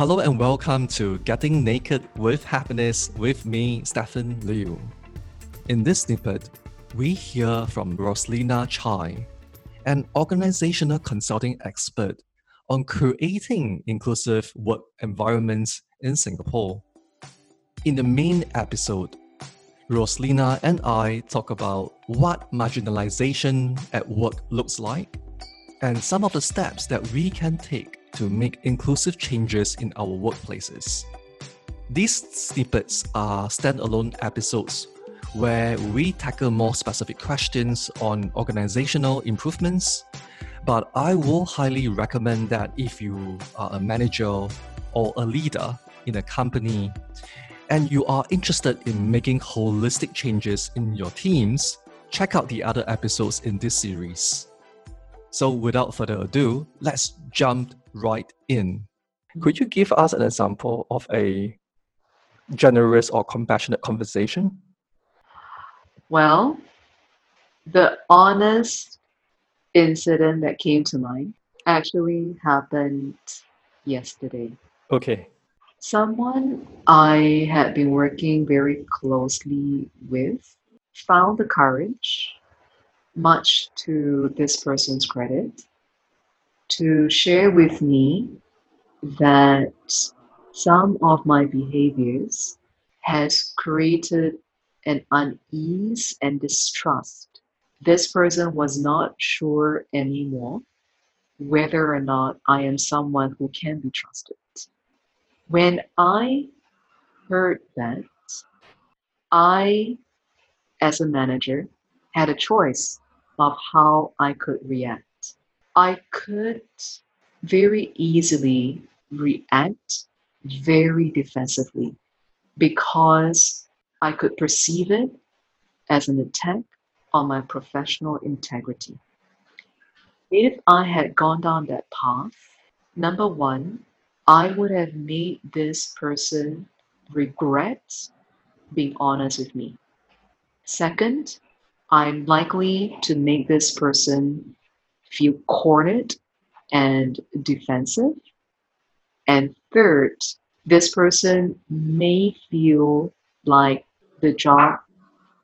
Hello and welcome to Getting Naked with Happiness with me, Stephen Liu. In this snippet, we hear from Roslina Chai, an organizational consulting expert on creating inclusive work environments in Singapore. In the main episode, Roslina and I talk about what marginalization at work looks like and some of the steps that we can take to make inclusive changes in our workplaces. These snippets are standalone episodes where we tackle more specific questions on organizational improvements. But I will highly recommend that if you are a manager or a leader in a company and you are interested in making holistic changes in your teams, check out the other episodes in this series. So, without further ado, let's jump right in. Mm-hmm. Could you give us an example of a generous or compassionate conversation? Well, the honest incident that came to mind actually happened yesterday. Okay. Someone I had been working very closely with found the courage, much to this person's credit, to share with me that some of my behaviors has created an unease and distrust. This person was not sure anymore whether or not I am someone who can be trusted. When I heard that, I, as a manager, had a choice of how I could react. I could very easily react very defensively because I could perceive it as an attack on my professional integrity. If I had gone down that path, number one, I would have made this person regret being honest with me. Second, I'm likely to make this person feel cornered and defensive. And third, this person may feel like the job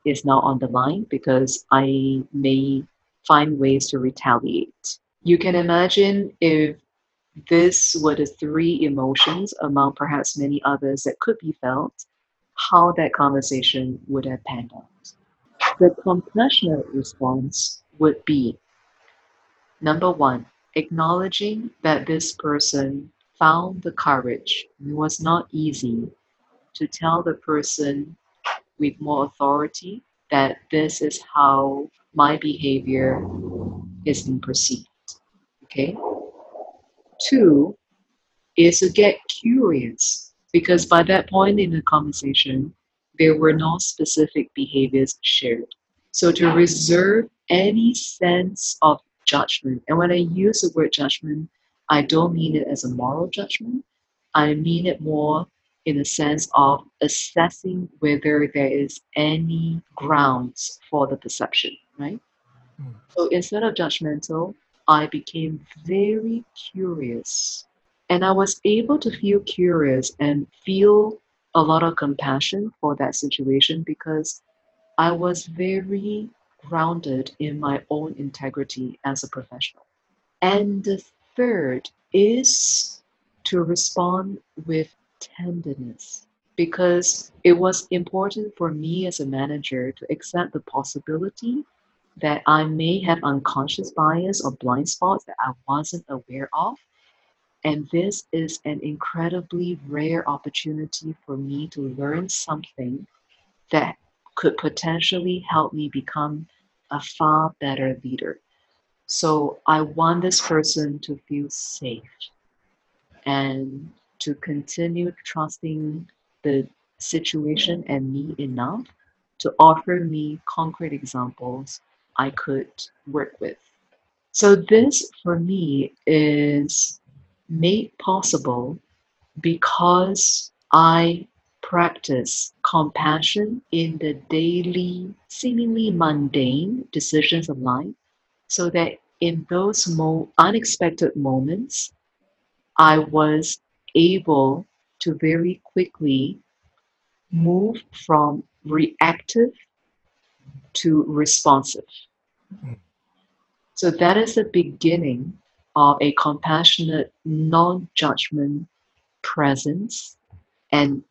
is now on the line because I may find ways to retaliate. You can imagine if this were the three emotions among perhaps many others that could be felt, how that conversation would have panned out. The compassionate response would be Number one, acknowledging that this person found the courage. It was not easy to tell the person with more authority that this is how my behavior is being perceived. Okay? Two is to get curious because by that point in the conversation, there were no specific behaviors shared. So to reserve any sense of judgment. And when I use the word judgment, I don't mean it as a moral judgment. I mean it more in the sense of assessing whether there is any grounds for the perception, right? Mm. So instead of judgmental, I became very curious. And I was able to feel curious and feel a lot of compassion for that situation because I was very grounded in my own integrity as a professional. And the third is to respond with tenderness because it was important for me as a manager to accept the possibility that I may have unconscious bias or blind spots that I wasn't aware of. And this is an incredibly rare opportunity for me to learn something that could potentially help me become a far better leader. So I want this person to feel safe and to continue trusting the situation and me enough to offer me concrete examples I could work with. So, this for me is made possible because I practice compassion in the daily, seemingly mundane decisions of life so that in those mo- unexpected moments, I was able to very quickly move from reactive to responsive. Mm. So that is the beginning of a compassionate, non judgment presence. And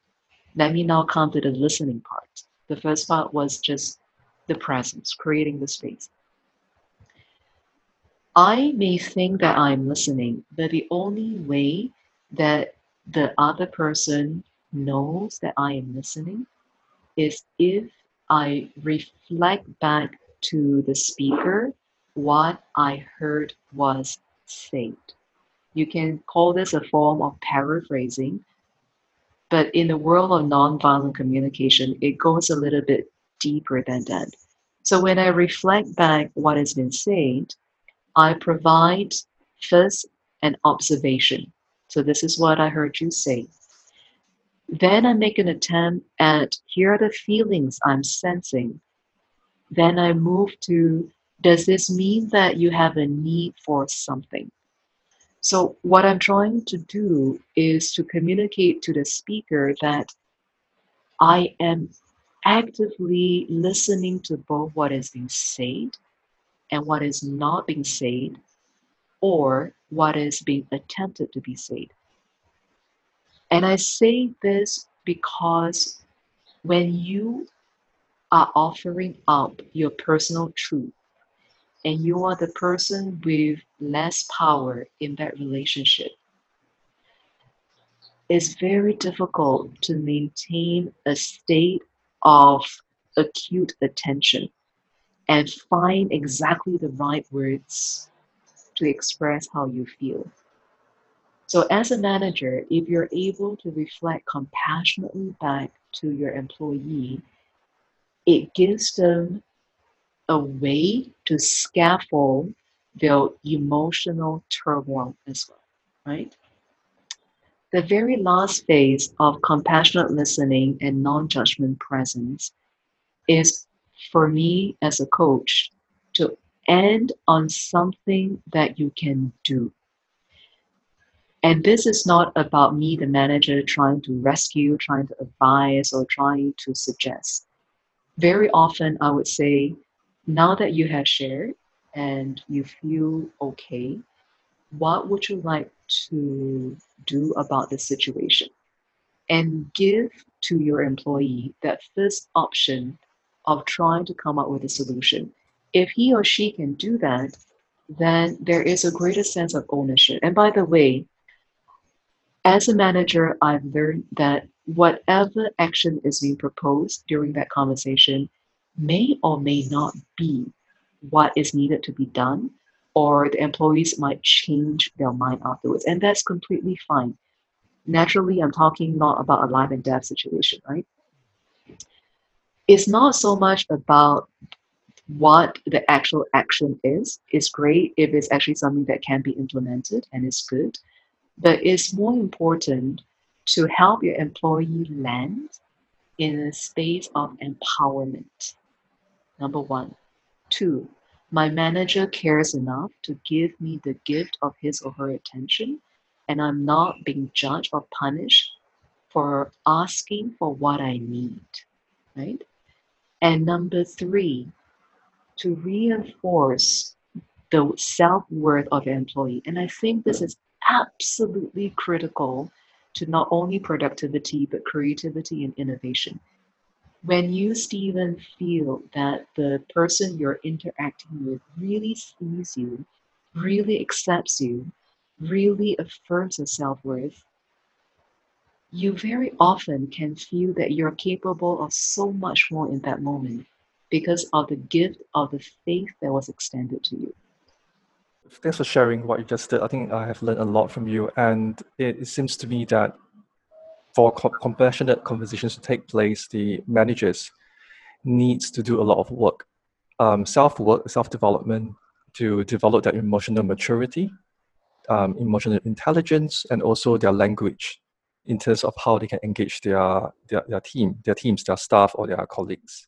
let me now come to the listening part. The first part was just the presence, creating the space. I may think that I'm listening, but the only way that the other person knows that I am listening is if I reflect back to the speaker what I heard was said. You can call this a form of paraphrasing, but in the world of nonviolent communication, it goes a little bit deeper than that. So when I reflect back what has been said, I provide first an observation. So this is what I heard you say. Then I make an attempt at here are the feelings I'm sensing. Then I move to does this mean that you have a need for something? So, what I'm trying to do is to communicate to the speaker that I am actively listening to both what is being said and what is not being said, or what is being attempted to be said. And I say this because when you are offering up your personal truth and you are the person with less power in that relationship, it's very difficult to maintain a state of acute attention and find exactly the right words to express how you feel. So, as a manager, if you're able to reflect compassionately back to your employee, it gives them a way to scaffold their emotional turmoil as well, right? The very last phase of compassionate listening and non judgment presence is for me as a coach to end on something that you can do. And this is not about me, the manager, trying to rescue, trying to advise, or trying to suggest. Very often, I would say, now that you have shared and you feel okay, what would you like to do about the situation? And give to your employee that first option of trying to come up with a solution. If he or she can do that, then there is a greater sense of ownership. And by the way, as a manager, I've learned that whatever action is being proposed during that conversation may or may not be what is needed to be done, or the employees might change their mind afterwards. And that's completely fine. Naturally, I'm talking not about a life and death situation, right? it's not so much about what the actual action is. It's great if it's actually something that can be implemented and it's good, but it's more important to help your employee land in a space of empowerment. Number one. Two, my manager cares enough to give me the gift of his or her attention, and I'm not being judged or punished for asking for what I need, right? And number three, to reinforce the self worth of your employee. And I think this is absolutely critical to not only productivity, but creativity and innovation. When you, Stephen, feel that the person you're interacting with really sees you, really accepts you, really affirms your self worth, you very often can feel that you're capable of so much more in that moment because of the gift of the faith that was extended to you. Thanks for sharing what you just did. I think I have learned a lot from you. And it, it seems to me that for co- compassionate conversations to take place, the managers needs to do a lot of work, um, self work, self development to develop their emotional maturity, um, emotional intelligence, and also their language in terms of how they can engage their, their, their team, their teams, their staff, or their colleagues.